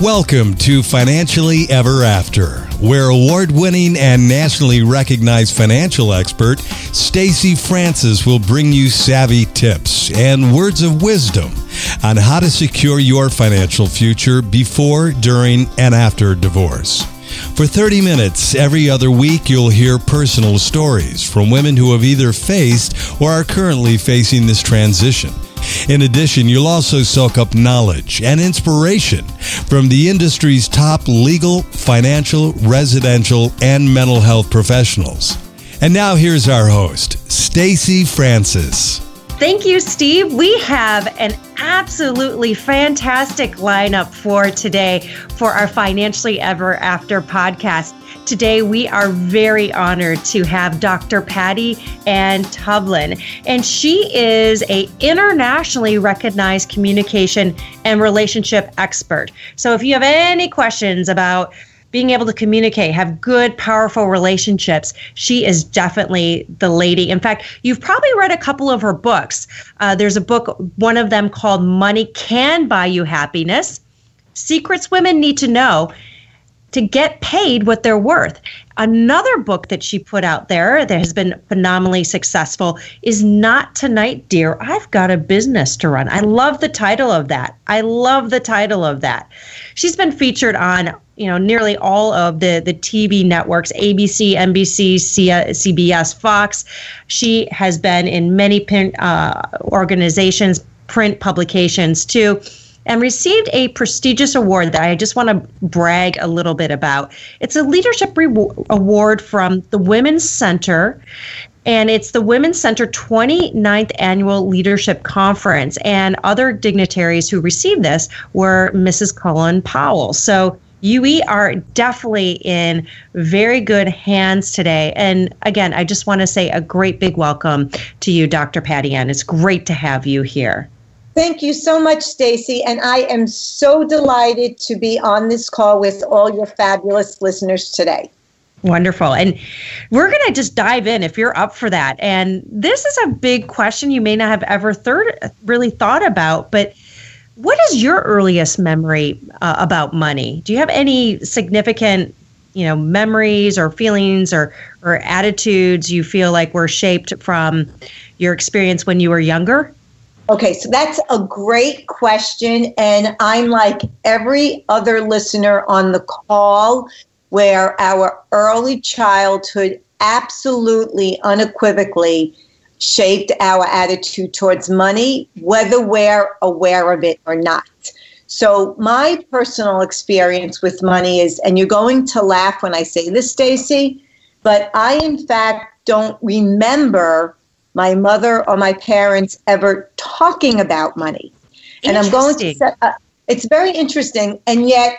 Welcome to Financially Ever After, where award-winning and nationally recognized financial expert Stacy Francis will bring you savvy tips and words of wisdom on how to secure your financial future before, during, and after divorce. For 30 minutes every other week, you'll hear personal stories from women who have either faced or are currently facing this transition. In addition, you'll also soak up knowledge and inspiration from the industry's top legal, financial, residential, and mental health professionals. And now here's our host, Stacy Francis. Thank you, Steve. We have an absolutely fantastic lineup for today for our Financially Ever After podcast. Today, we are very honored to have Dr. Patty Ann Tublin, and she is a internationally recognized communication and relationship expert. So, if you have any questions about being able to communicate, have good, powerful relationships. She is definitely the lady. In fact, you've probably read a couple of her books. Uh, there's a book, one of them called Money Can Buy You Happiness Secrets Women Need to Know to get paid what they're worth. Another book that she put out there that has been phenomenally successful is Not Tonight, Dear. I've got a business to run. I love the title of that. I love the title of that. She's been featured on you know nearly all of the the TV networks ABC, NBC, CBS, Fox. She has been in many print uh, organizations, print publications too and received a prestigious award that I just want to brag a little bit about. It's a leadership re- award from the Women's Center. And it's the Women's Center 29th Annual Leadership Conference. And other dignitaries who received this were Mrs. Colin Powell. So you are definitely in very good hands today. And again, I just want to say a great big welcome to you, Dr. Patty Ann. It's great to have you here. Thank you so much, Stacy. And I am so delighted to be on this call with all your fabulous listeners today. Wonderful. And we're going to just dive in if you're up for that. And this is a big question you may not have ever third, really thought about, but what is your earliest memory uh, about money? Do you have any significant, you know, memories or feelings or or attitudes you feel like were shaped from your experience when you were younger? Okay, so that's a great question. And I'm like every other listener on the call, where our early childhood absolutely unequivocally shaped our attitude towards money, whether we're aware of it or not. So, my personal experience with money is, and you're going to laugh when I say this, Stacy, but I, in fact, don't remember my mother or my parents ever talking about money. And I'm going to say, uh, it's very interesting. And yet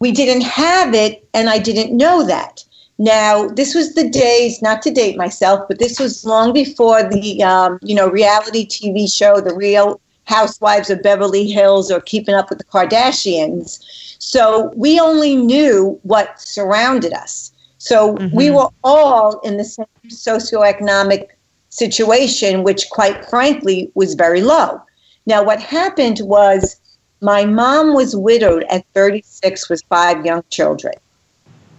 we didn't have it, and I didn't know that. Now, this was the days, not to date myself, but this was long before the, um, you know, reality TV show, The Real Housewives of Beverly Hills or Keeping Up with the Kardashians. So we only knew what surrounded us. So mm-hmm. we were all in the same socioeconomic situation, which quite frankly was very low. Now, what happened was my mom was widowed at 36 with five young children.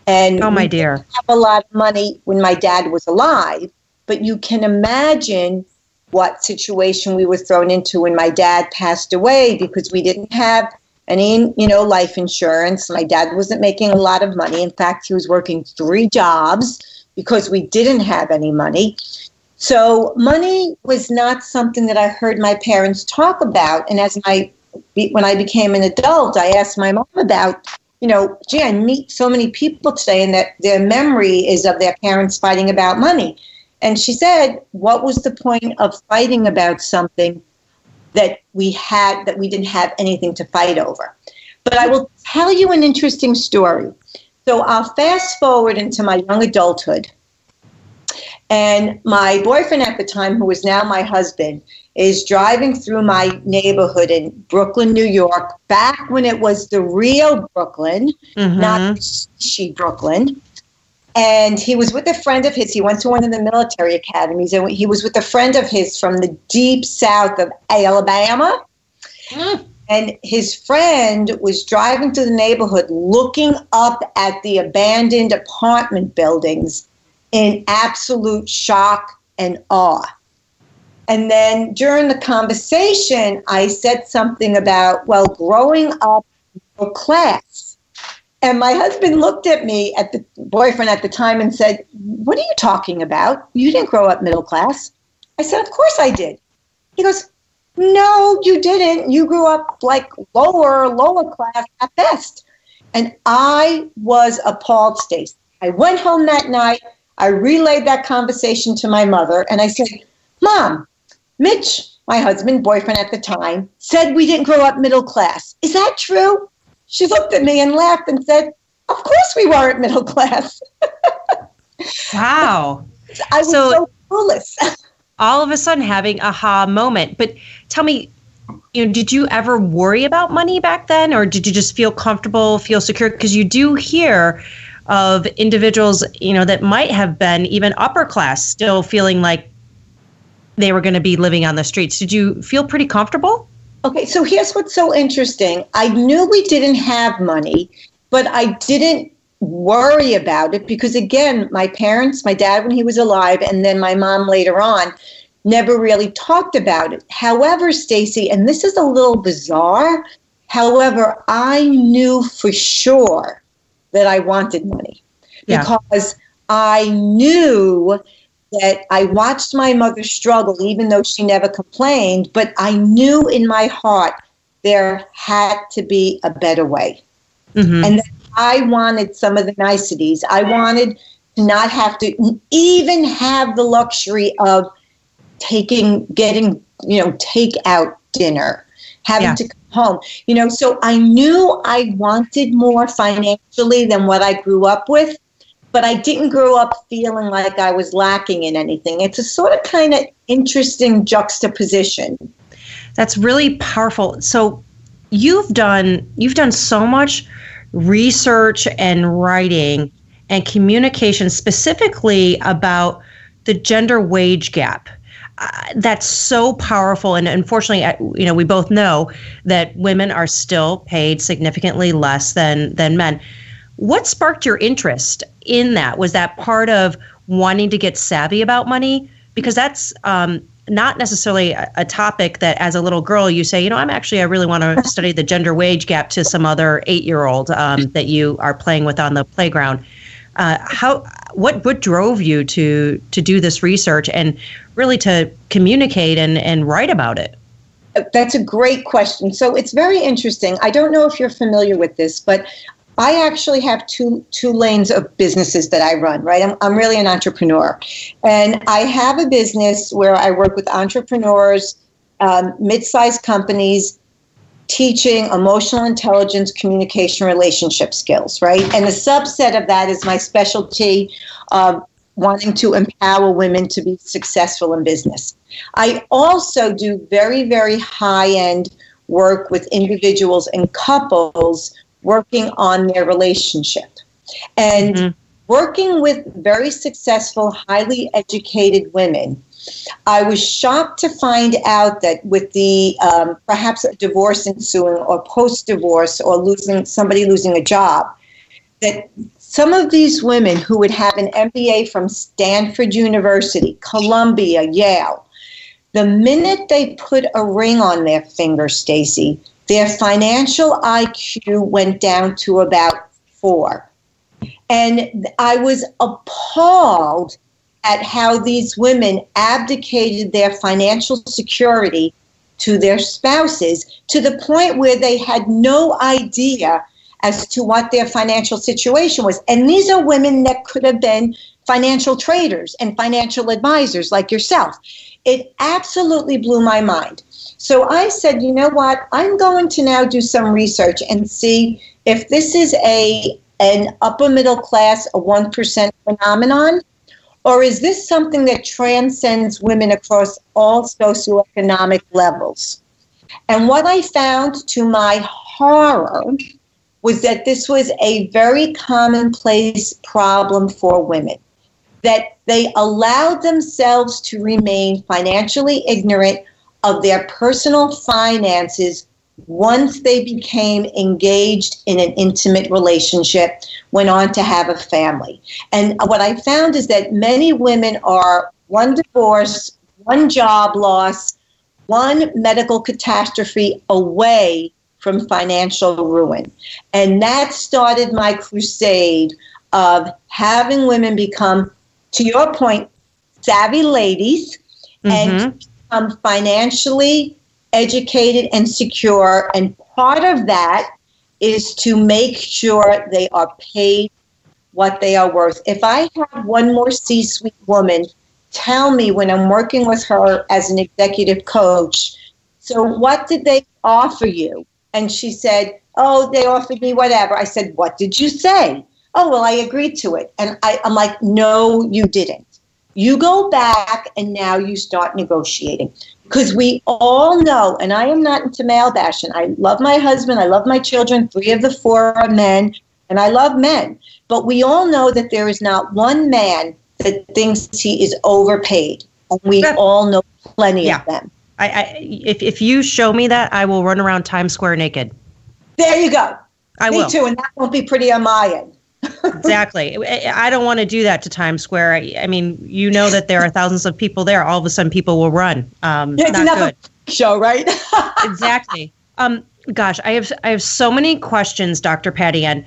And oh, my dear. have a lot of money when my dad was alive, but you can imagine what situation we were thrown into when my dad passed away because we didn't have any, you know, life insurance. My dad wasn't making a lot of money. In fact, he was working three jobs because we didn't have any money. So money was not something that I heard my parents talk about. And as my when I became an adult, I asked my mom about, you know, gee, I meet so many people today, and that their memory is of their parents fighting about money. And she said, what was the point of fighting about something that we had that we didn't have anything to fight over? But I will tell you an interesting story. So I'll fast forward into my young adulthood. And my boyfriend at the time, who is now my husband, is driving through my neighborhood in Brooklyn, New York, back when it was the real Brooklyn, mm-hmm. not she Brooklyn. And he was with a friend of his. He went to one of the military academies, and he was with a friend of his from the deep south of Alabama. Mm. And his friend was driving through the neighborhood looking up at the abandoned apartment buildings in absolute shock and awe. And then during the conversation, I said something about, well, growing up middle class. And my husband looked at me, at the boyfriend at the time, and said, What are you talking about? You didn't grow up middle class. I said, Of course I did. He goes, No, you didn't. You grew up like lower, lower class at best. And I was appalled, Stace. I went home that night. I relayed that conversation to my mother, and I said, Mom, Mitch, my husband, boyfriend at the time, said we didn't grow up middle class. Is that true? She looked at me and laughed and said, Of course we weren't middle class. wow. I was so, so clueless. all of a sudden having aha moment. But tell me, you know, did you ever worry about money back then, or did you just feel comfortable, feel secure? Because you do hear of individuals, you know, that might have been even upper class, still feeling like they were going to be living on the streets. Did you feel pretty comfortable? Okay, so here's what's so interesting. I knew we didn't have money, but I didn't worry about it because, again, my parents, my dad when he was alive, and then my mom later on, never really talked about it. However, Stacy, and this is a little bizarre, however, I knew for sure that I wanted money yeah. because I knew that I watched my mother struggle, even though she never complained, but I knew in my heart there had to be a better way. Mm-hmm. And I wanted some of the niceties. I wanted to not have to even have the luxury of taking, getting, you know, take out dinner, having yeah. to come home. You know, so I knew I wanted more financially than what I grew up with but I didn't grow up feeling like I was lacking in anything. It's a sort of kind of interesting juxtaposition. That's really powerful. So you've done you've done so much research and writing and communication specifically about the gender wage gap. Uh, that's so powerful and unfortunately you know we both know that women are still paid significantly less than than men what sparked your interest in that? Was that part of wanting to get savvy about money? Because that's um, not necessarily a, a, topic that, as a little girl, you say, you know, I'm actually, I really want to study the gender wage gap to some other eight year old um, that you are playing with on the playground. Uh, how what what drove you to to do this research and really to communicate and and write about it? That's a great question. So it's very interesting. I don't know if you're familiar with this, but I actually have two two lanes of businesses that I run, right? I'm, I'm really an entrepreneur. And I have a business where I work with entrepreneurs, um, mid-sized companies, teaching emotional intelligence, communication, relationship skills, right? And the subset of that is my specialty of wanting to empower women to be successful in business. I also do very, very high-end work with individuals and couples working on their relationship. And mm-hmm. working with very successful, highly educated women, I was shocked to find out that with the um, perhaps a divorce ensuing or post divorce or losing somebody losing a job, that some of these women who would have an MBA from Stanford University, Columbia, Yale, the minute they put a ring on their finger, Stacy, their financial IQ went down to about four. And I was appalled at how these women abdicated their financial security to their spouses to the point where they had no idea as to what their financial situation was. And these are women that could have been financial traders and financial advisors like yourself. It absolutely blew my mind. So I said, you know what? I'm going to now do some research and see if this is a an upper middle class, a one percent phenomenon, or is this something that transcends women across all socioeconomic levels? And what I found to my horror was that this was a very commonplace problem for women. That they allowed themselves to remain financially ignorant of their personal finances once they became engaged in an intimate relationship, went on to have a family. And what I found is that many women are one divorce, one job loss, one medical catastrophe away from financial ruin. And that started my crusade of having women become, to your point, savvy ladies mm-hmm. and become financially educated and secure. And part of that is to make sure they are paid what they are worth. If I have one more C suite woman tell me when I'm working with her as an executive coach, so what did they offer you? And she said, Oh, they offered me whatever. I said, What did you say? Oh, well, I agreed to it. And I, I'm like, No, you didn't. You go back and now you start negotiating because we all know, and I am not into male bashing. I love my husband, I love my children, three of the four are men, and I love men. But we all know that there is not one man that thinks he is overpaid. And we all know plenty yeah. of them. I, I, if, if you show me that, I will run around Times Square naked. There you go. I me will. too, and that won't be pretty on my end exactly. I don't want to do that to Times Square. I, I, mean, you know that there are thousands of people there. All of a sudden, people will run. Um, yeah, it's another good. show, right? exactly. Um, gosh, I have I have so many questions, Dr. Patty Ann.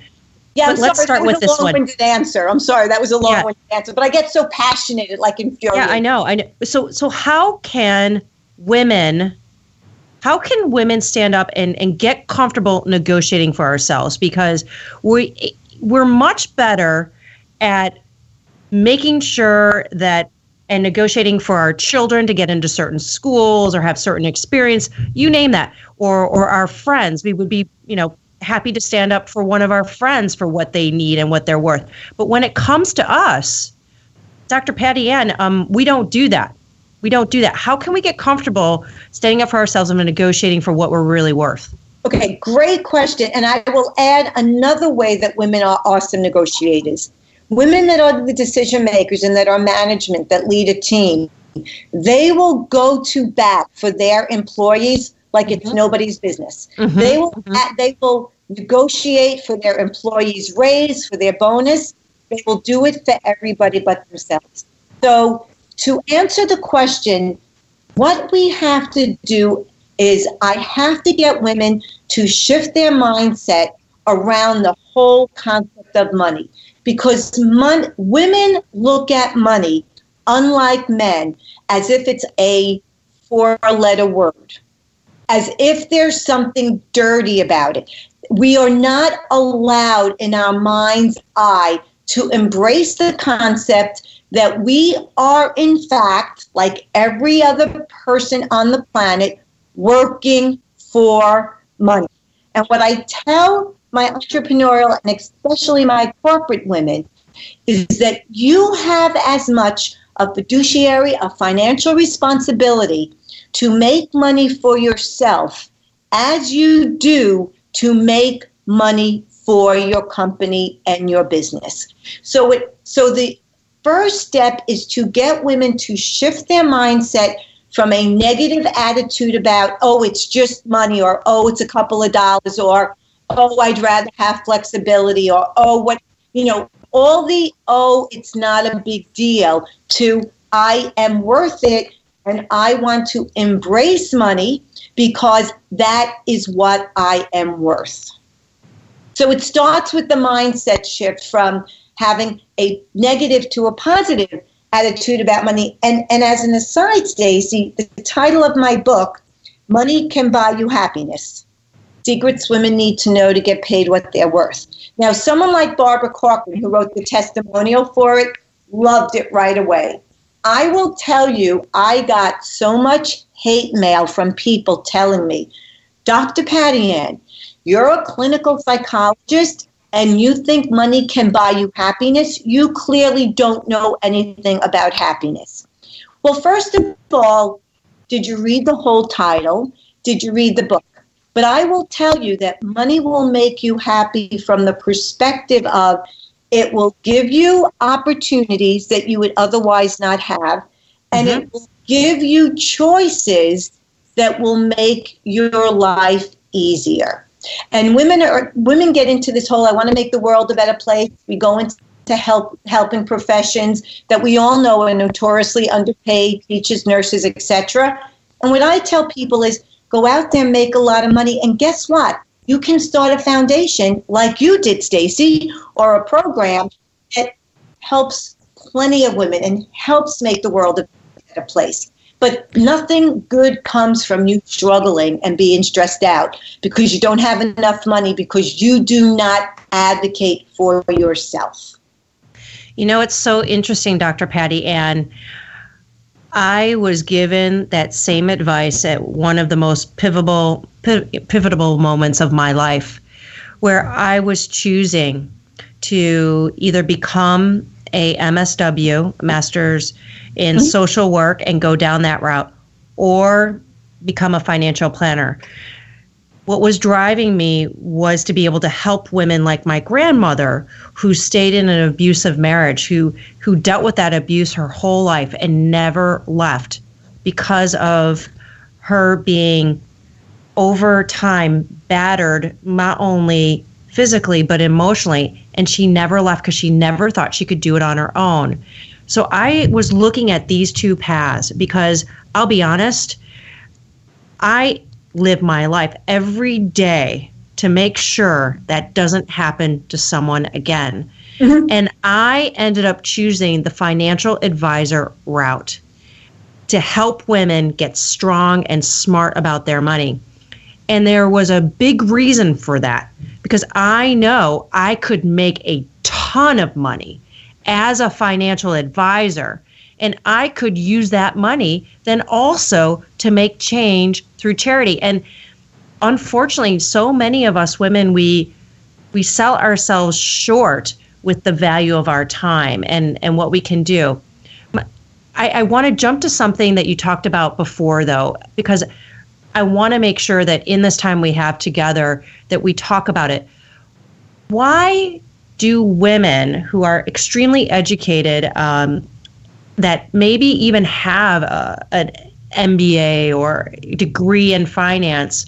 Yeah, but let's sorry, start with this one. Answer. I'm sorry, that was a long-winded yeah. answer, but I get so passionate, like infuriates. Yeah, I know. I know. So, so how can women? How can women stand up and, and get comfortable negotiating for ourselves? Because we we're much better at making sure that and negotiating for our children to get into certain schools or have certain experience you name that. Or or our friends. We would be you know happy to stand up for one of our friends for what they need and what they're worth. But when it comes to us dr patty ann um, we don't do that. We don't do that. How can we get comfortable standing up for ourselves and negotiating for what we're really worth Okay, great question. And I will add another way that women are awesome negotiators. Women that are the decision makers and that are management, that lead a team, they will go to bat for their employees like it's mm-hmm. nobody's business. Mm-hmm. They will mm-hmm. they will negotiate for their employees' raise, for their bonus. They will do it for everybody but themselves. So to answer the question, what we have to do is I have to get women to shift their mindset around the whole concept of money. Because mon- women look at money unlike men as if it's a four letter word as if there's something dirty about it. We are not allowed in our mind's eye to embrace the concept that we are in fact like every other person on the planet working for money. And what I tell my entrepreneurial and especially my corporate women is that you have as much a fiduciary, a financial responsibility to make money for yourself as you do to make money for your company and your business. So it so the first step is to get women to shift their mindset from a negative attitude about, oh, it's just money, or oh, it's a couple of dollars, or oh, I'd rather have flexibility, or oh, what, you know, all the oh, it's not a big deal to I am worth it and I want to embrace money because that is what I am worth. So it starts with the mindset shift from having a negative to a positive attitude about money. And, and as an aside, Stacy, the title of my book, Money Can Buy You Happiness Secrets Women Need to Know to Get Paid What They're Worth. Now, someone like Barbara Corcoran, who wrote the testimonial for it, loved it right away. I will tell you, I got so much hate mail from people telling me, Dr. Patty Ann, you're a clinical psychologist and you think money can buy you happiness, you clearly don't know anything about happiness. Well, first of all, did you read the whole title? Did you read the book? But I will tell you that money will make you happy from the perspective of it will give you opportunities that you would otherwise not have, and mm-hmm. it will give you choices that will make your life easier. And women are women get into this whole I want to make the world a better place. We go into help helping professions that we all know are notoriously underpaid, teachers, nurses, etc. And what I tell people is go out there, make a lot of money, and guess what? You can start a foundation like you did, Stacy, or a program that helps plenty of women and helps make the world a better place. But nothing good comes from you struggling and being stressed out because you don't have enough money because you do not advocate for yourself. You know, it's so interesting, Dr. Patty Ann. I was given that same advice at one of the most pivotal pivotal moments of my life where I was choosing to either become a MSW, master's in mm-hmm. social work, and go down that route, or become a financial planner. What was driving me was to be able to help women like my grandmother who stayed in an abusive marriage, who who dealt with that abuse her whole life and never left because of her being over time battered not only physically but emotionally and she never left because she never thought she could do it on her own. So i was looking at these two paths because i'll be honest i live my life every day to make sure that doesn't happen to someone again. Mm-hmm. and i ended up choosing the financial advisor route to help women get strong and smart about their money. And there was a big reason for that because I know I could make a ton of money as a financial advisor. And I could use that money then also to make change through charity. And unfortunately, so many of us women, we we sell ourselves short with the value of our time and, and what we can do. I, I want to jump to something that you talked about before, though, because I want to make sure that in this time we have together that we talk about it. Why do women who are extremely educated, um, that maybe even have a, an MBA or degree in finance,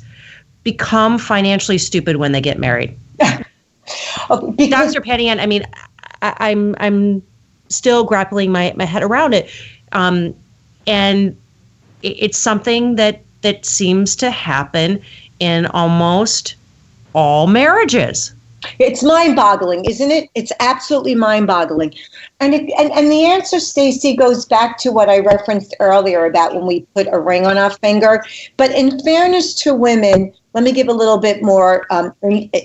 become financially stupid when they get married? Dr. Patty Ann, I mean, I, am I'm, I'm still grappling my, my head around it, um, and it's something that that seems to happen in almost all marriages. It's mind-boggling, isn't it? It's absolutely mind-boggling, and it, and and the answer, Stacy, goes back to what I referenced earlier about when we put a ring on our finger. But in fairness to women, let me give a little bit more um,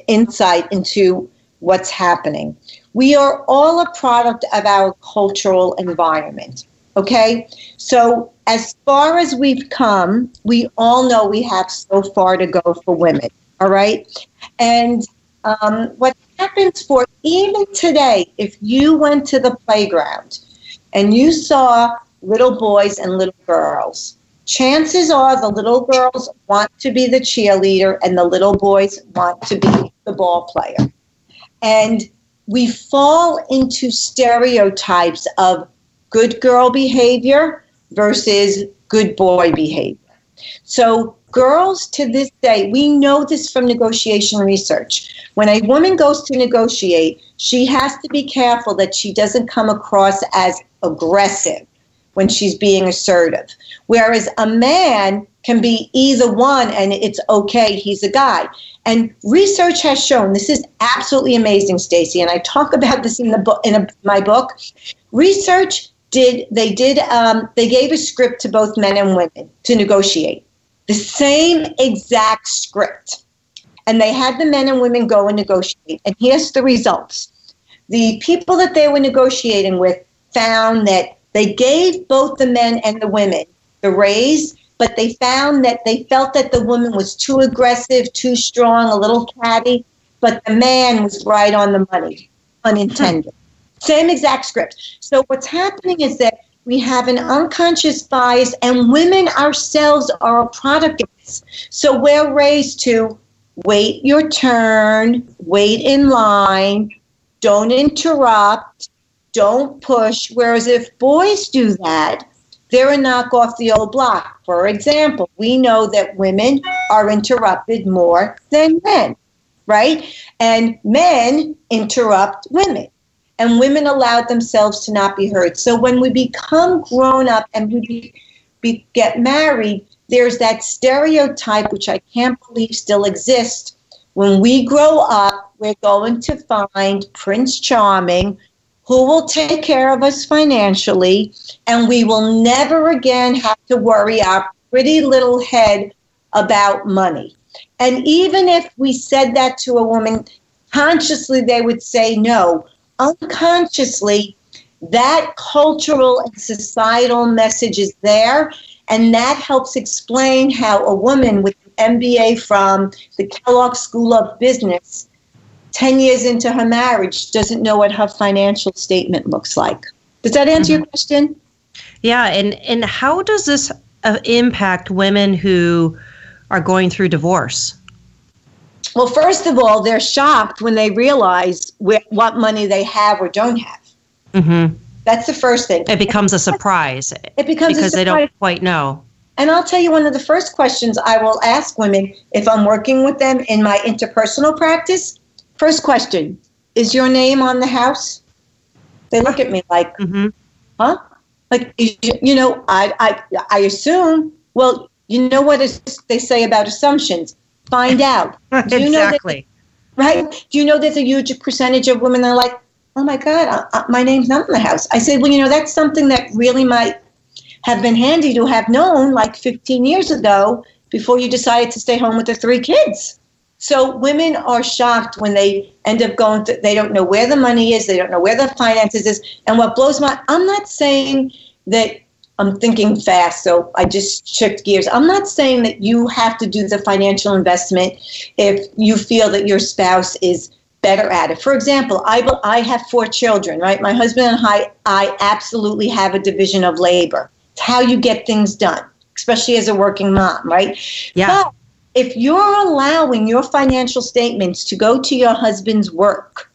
insight into what's happening. We are all a product of our cultural environment. Okay, so as far as we've come, we all know we have so far to go for women. All right. And um, what happens for even today, if you went to the playground and you saw little boys and little girls, chances are the little girls want to be the cheerleader and the little boys want to be the ball player. And we fall into stereotypes of good girl behavior versus good boy behavior. So, girls to this day, we know this from negotiation research. When a woman goes to negotiate, she has to be careful that she doesn't come across as aggressive when she's being assertive. Whereas a man can be either one and it's okay, he's a guy. And research has shown this is absolutely amazing, Stacy, and I talk about this in the book in a, my book. Research did they did um, they gave a script to both men and women to negotiate. The same exact script. And they had the men and women go and negotiate. And here's the results. The people that they were negotiating with found that they gave both the men and the women the raise but they found that they felt that the woman was too aggressive too strong a little catty but the man was right on the money. Unintended same exact script. So what's happening is that we have an unconscious bias, and women ourselves are a product of this. So we're raised to wait your turn, wait in line, don't interrupt, don't push. Whereas if boys do that, they're a knock off the old block. For example, we know that women are interrupted more than men, right? And men interrupt women. And women allowed themselves to not be heard. So when we become grown up and we be, be, get married, there's that stereotype, which I can't believe still exists. When we grow up, we're going to find Prince Charming who will take care of us financially, and we will never again have to worry our pretty little head about money. And even if we said that to a woman, consciously they would say no. Unconsciously, that cultural and societal message is there, and that helps explain how a woman with an MBA from the Kellogg School of Business 10 years into her marriage doesn't know what her financial statement looks like. Does that answer mm-hmm. your question? Yeah, and and how does this uh, impact women who are going through divorce? Well, first of all, they're shocked when they realize wh- what money they have or don't have. Mm-hmm. That's the first thing. It becomes a surprise. It becomes because they don't quite know. And I'll tell you one of the first questions I will ask women if I'm working with them in my interpersonal practice First question Is your name on the house? They look at me like, mm-hmm. huh? Like, you know, I, I, I assume, well, you know what is, they say about assumptions? Find out. Do you exactly. Know that, right? Do you know there's a huge percentage of women that are like, oh my God, uh, uh, my name's not in the house? I said, well, you know, that's something that really might have been handy to have known like 15 years ago before you decided to stay home with the three kids. So women are shocked when they end up going to, they don't know where the money is, they don't know where the finances is. And what blows my, I'm not saying that I'm thinking fast, so I just shift gears. I'm not saying that you have to do the financial investment if you feel that your spouse is better at it. For example, I, I have four children, right? My husband and I, I absolutely have a division of labor. It's how you get things done, especially as a working mom, right? Yeah. But if you're allowing your financial statements to go to your husband's work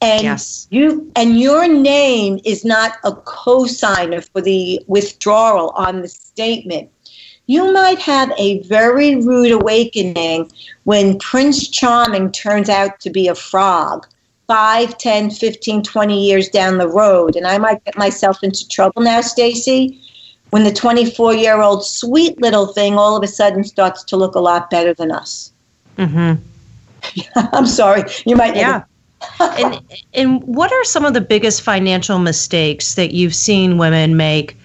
and yes. you and your name is not a co-signer for the withdrawal on the statement you might have a very rude awakening when prince charming turns out to be a frog 5 10 15 20 years down the road and i might get myself into trouble now stacy when the 24 year old sweet little thing all of a sudden starts to look a lot better than us. Mm-hmm. I'm sorry. You might. Yeah. And, and what are some of the biggest financial mistakes that you've seen women make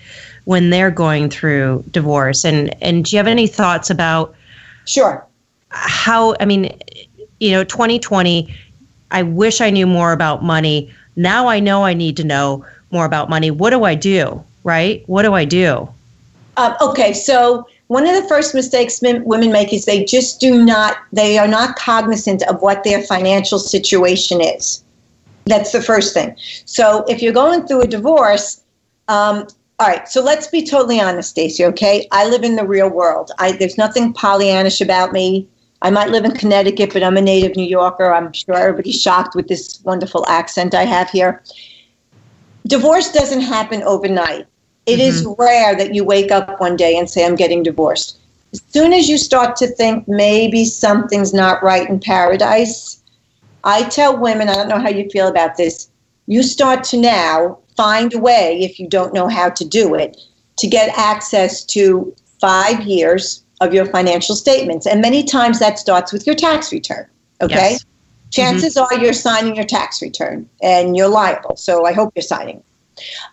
when they're going through divorce? And, and do you have any thoughts about? Sure. How, I mean, you know, 2020, I wish I knew more about money. Now I know I need to know more about money. What do I do? right? What do I do? Um, okay, so one of the first mistakes women make is they just do not, they are not cognizant of what their financial situation is. That's the first thing. So if you're going through a divorce, um, all right, so let's be totally honest, Stacy, okay? I live in the real world. I, there's nothing Pollyannish about me. I might live in Connecticut, but I'm a native New Yorker. I'm sure everybody's shocked with this wonderful accent I have here. Divorce doesn't happen overnight. It mm-hmm. is rare that you wake up one day and say, I'm getting divorced. As soon as you start to think maybe something's not right in paradise, I tell women, I don't know how you feel about this, you start to now find a way, if you don't know how to do it, to get access to five years of your financial statements. And many times that starts with your tax return. Okay? Yes. Chances mm-hmm. are you're signing your tax return and you're liable. So I hope you're signing.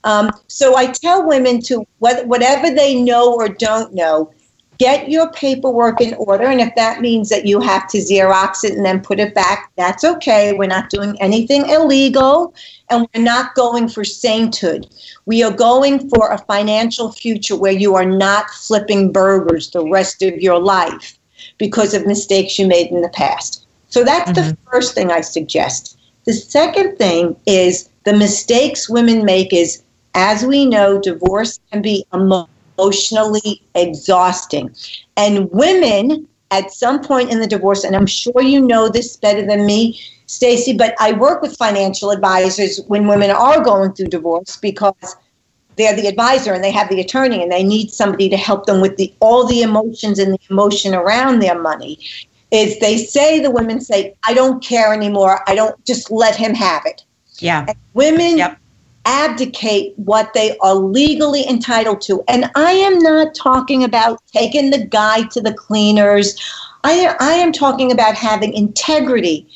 Um, so I tell women to whatever they know or don't know, get your paperwork in order. And if that means that you have to Xerox it and then put it back, that's okay. We're not doing anything illegal and we're not going for sainthood. We are going for a financial future where you are not flipping burgers the rest of your life because of mistakes you made in the past. So that's mm-hmm. the first thing I suggest. The second thing is the mistakes women make is, as we know, divorce can be emotionally exhausting. And women, at some point in the divorce, and I'm sure you know this better than me, Stacy, but I work with financial advisors when women are going through divorce because they're the advisor and they have the attorney and they need somebody to help them with the all the emotions and the emotion around their money. Is they say the women say i don't care anymore. I don't just let him have it yeah and women yep. abdicate what they are legally entitled to and i am not talking about taking the guy to the cleaners i, I am talking about having integrity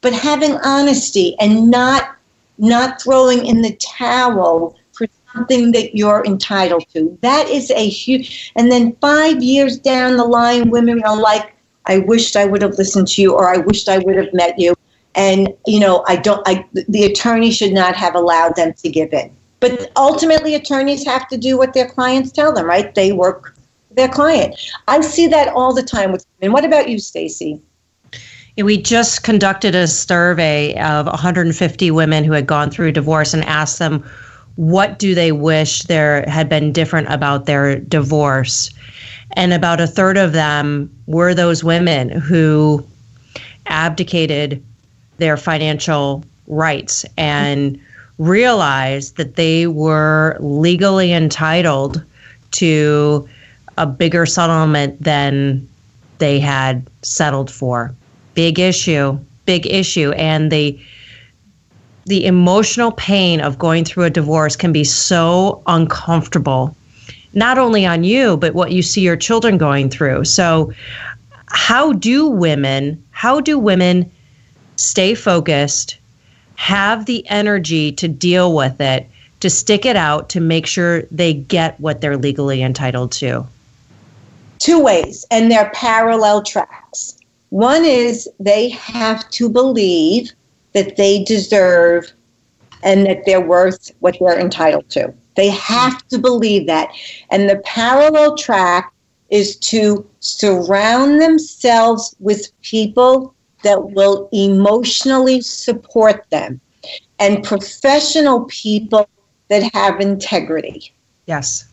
but having honesty and not not throwing in the towel for something that you're entitled to. That is a huge. And then five years down the line, women are like, I wished I would have listened to you, or I wished I would have met you. And you know, I don't. I the attorney should not have allowed them to give in. But ultimately, attorneys have to do what their clients tell them, right? They work their client. I see that all the time with women. What about you, Stacy? We just conducted a survey of 150 women who had gone through divorce and asked them what do they wish there had been different about their divorce. And about a third of them were those women who abdicated their financial rights and realized that they were legally entitled to a bigger settlement than they had settled for. Big issue, big issue. And they the emotional pain of going through a divorce can be so uncomfortable, not only on you, but what you see your children going through. So, how do women, how do women stay focused, have the energy to deal with it, to stick it out, to make sure they get what they're legally entitled to? Two ways, and they're parallel tracks. One is they have to believe that they deserve and that they're worth what they're entitled to. They have to believe that. And the parallel track is to surround themselves with people that will emotionally support them and professional people that have integrity. Yes.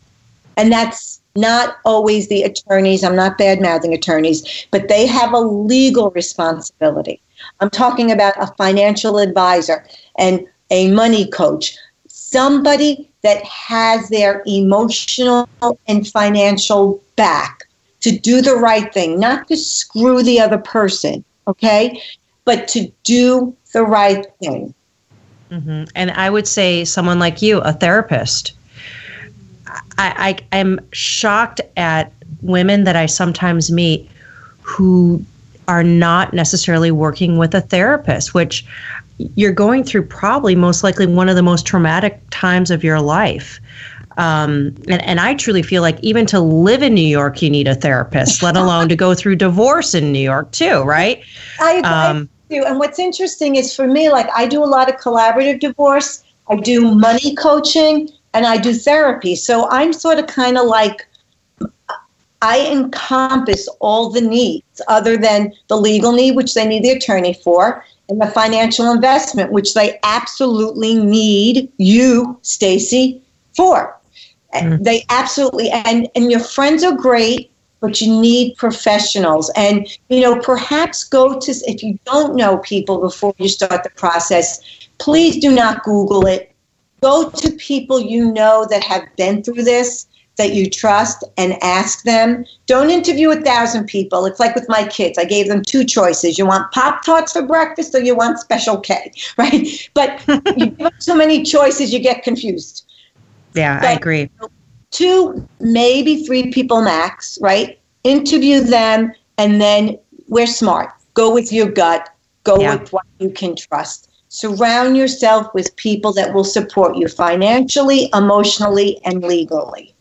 And that's not always the attorneys. I'm not bad mouthing attorneys, but they have a legal responsibility. I'm talking about a financial advisor and a money coach, somebody that has their emotional and financial back to do the right thing, not to screw the other person, okay, but to do the right thing. Mm-hmm. And I would say someone like you, a therapist. I, I am shocked at women that I sometimes meet who are not necessarily working with a therapist, which you're going through probably most likely one of the most traumatic times of your life. Um, and, and I truly feel like even to live in New York, you need a therapist, let alone to go through divorce in New York too, right? I agree. Um, and what's interesting is for me, like I do a lot of collaborative divorce, I do money coaching, and I do therapy. So I'm sort of kind of like I encompass all the needs other than the legal need, which they need the attorney for, and the financial investment, which they absolutely need you, Stacy, for. Mm-hmm. They absolutely and and your friends are great, but you need professionals. And you know, perhaps go to if you don't know people before you start the process, please do not Google it. Go to people you know that have been through this that you trust and ask them. Don't interview a thousand people. It's like with my kids. I gave them two choices. You want Pop Tarts for breakfast or you want Special K, right? But you give them so many choices, you get confused. Yeah, but I agree. Two, maybe three people max, right? Interview them and then we're smart. Go with your gut. Go yeah. with what you can trust. Surround yourself with people that will support you financially, emotionally, and legally.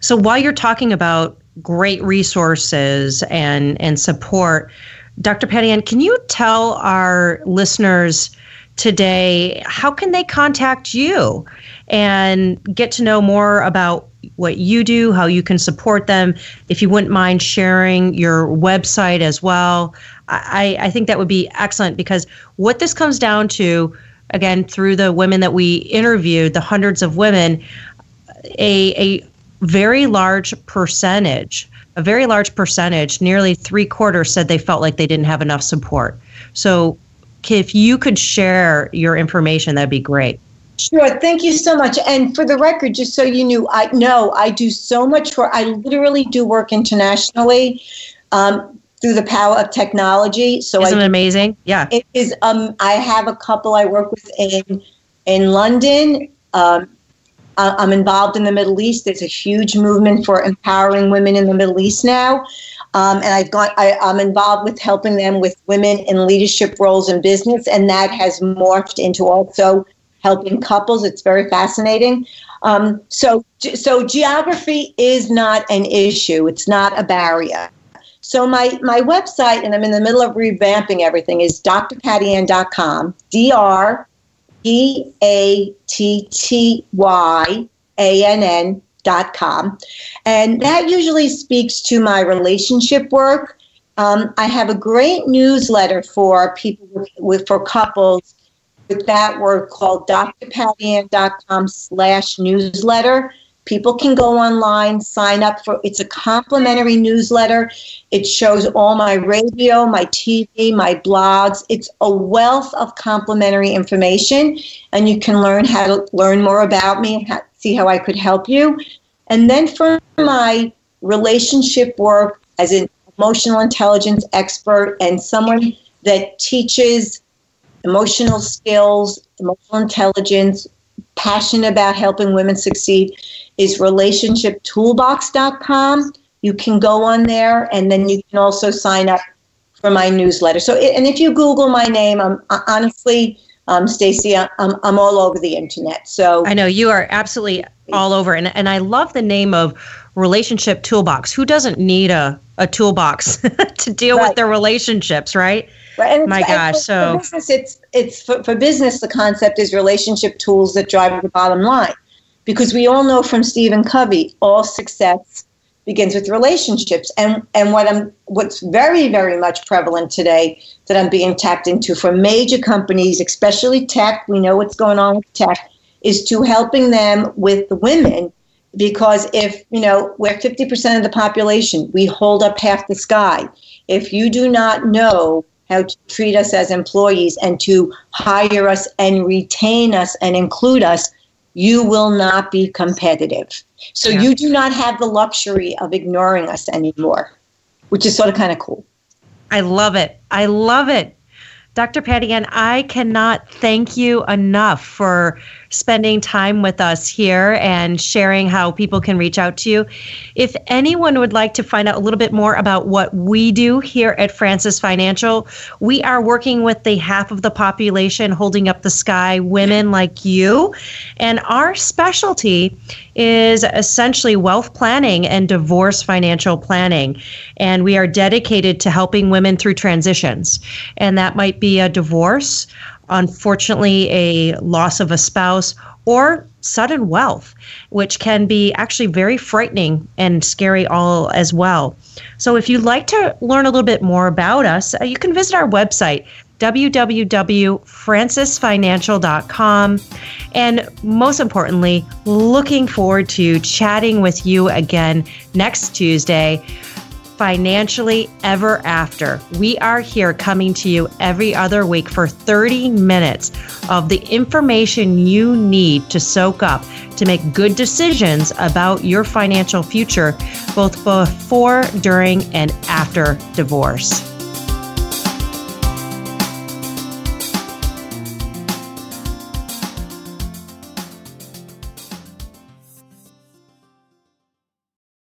So while you're talking about great resources and and support, Dr. Patty Ann, can you tell our listeners today how can they contact you and get to know more about what you do, how you can support them. If you wouldn't mind sharing your website as well, I, I think that would be excellent because what this comes down to, again, through the women that we interviewed, the hundreds of women, a, a very large percentage, a very large percentage, nearly three quarters said they felt like they didn't have enough support. So if you could share your information, that'd be great. Sure. Thank you so much. And for the record, just so you knew, I know I do so much for. I literally do work internationally. Um, through the power of technology. So isn't I, it amazing? Yeah, it is. Um, I have a couple I work with in in London. Um, I'm involved in the Middle East. There's a huge movement for empowering women in the Middle East now. Um, and I've gone, I, I'm involved with helping them with women in leadership roles in business, and that has morphed into also helping couples. It's very fascinating. Um, so, so geography is not an issue. It's not a barrier. So my my website, and I'm in the middle of revamping everything, is drpattyann.com. D Dot com, and that usually speaks to my relationship work. Um, I have a great newsletter for people with, with for couples with that word called drpattyann.com slash newsletter. People can go online, sign up for it's a complimentary newsletter. It shows all my radio, my TV, my blogs. It's a wealth of complimentary information, and you can learn how to learn more about me and see how I could help you. And then for my relationship work as an emotional intelligence expert and someone that teaches emotional skills, emotional intelligence, passionate about helping women succeed is relationshiptoolbox.com. You can go on there and then you can also sign up for my newsletter. So, and if you Google my name, I'm honestly, um, Stacy, I'm, I'm all over the internet. So I know you are absolutely all over. And, and I love the name of Relationship Toolbox. Who doesn't need a, a toolbox to deal right. with their relationships, right? Right. My gosh. For, so for business, it's it's for, for business. The concept is relationship tools that drive the bottom line, because we all know from Stephen Covey, all success begins with relationships. And and what I'm what's very very much prevalent today that I'm being tapped into for major companies, especially tech. We know what's going on with tech, is to helping them with the women. Because if you know we're 50% of the population, we hold up half the sky. If you do not know how to treat us as employees and to hire us and retain us and include us, you will not be competitive. So yeah. you do not have the luxury of ignoring us anymore, which is sort of kind of cool. I love it. I love it. Dr. Patty Ann, I cannot thank you enough for spending time with us here and sharing how people can reach out to you. If anyone would like to find out a little bit more about what we do here at Francis Financial, we are working with the half of the population holding up the sky, women like you. And our specialty is essentially wealth planning and divorce financial planning. And we are dedicated to helping women through transitions. And that might be a divorce, unfortunately, a loss of a spouse, or sudden wealth, which can be actually very frightening and scary all as well. So, if you'd like to learn a little bit more about us, uh, you can visit our website www.francisfinancial.com. And most importantly, looking forward to chatting with you again next Tuesday financially ever after. We are here coming to you every other week for 30 minutes of the information you need to soak up to make good decisions about your financial future, both before, during, and after divorce.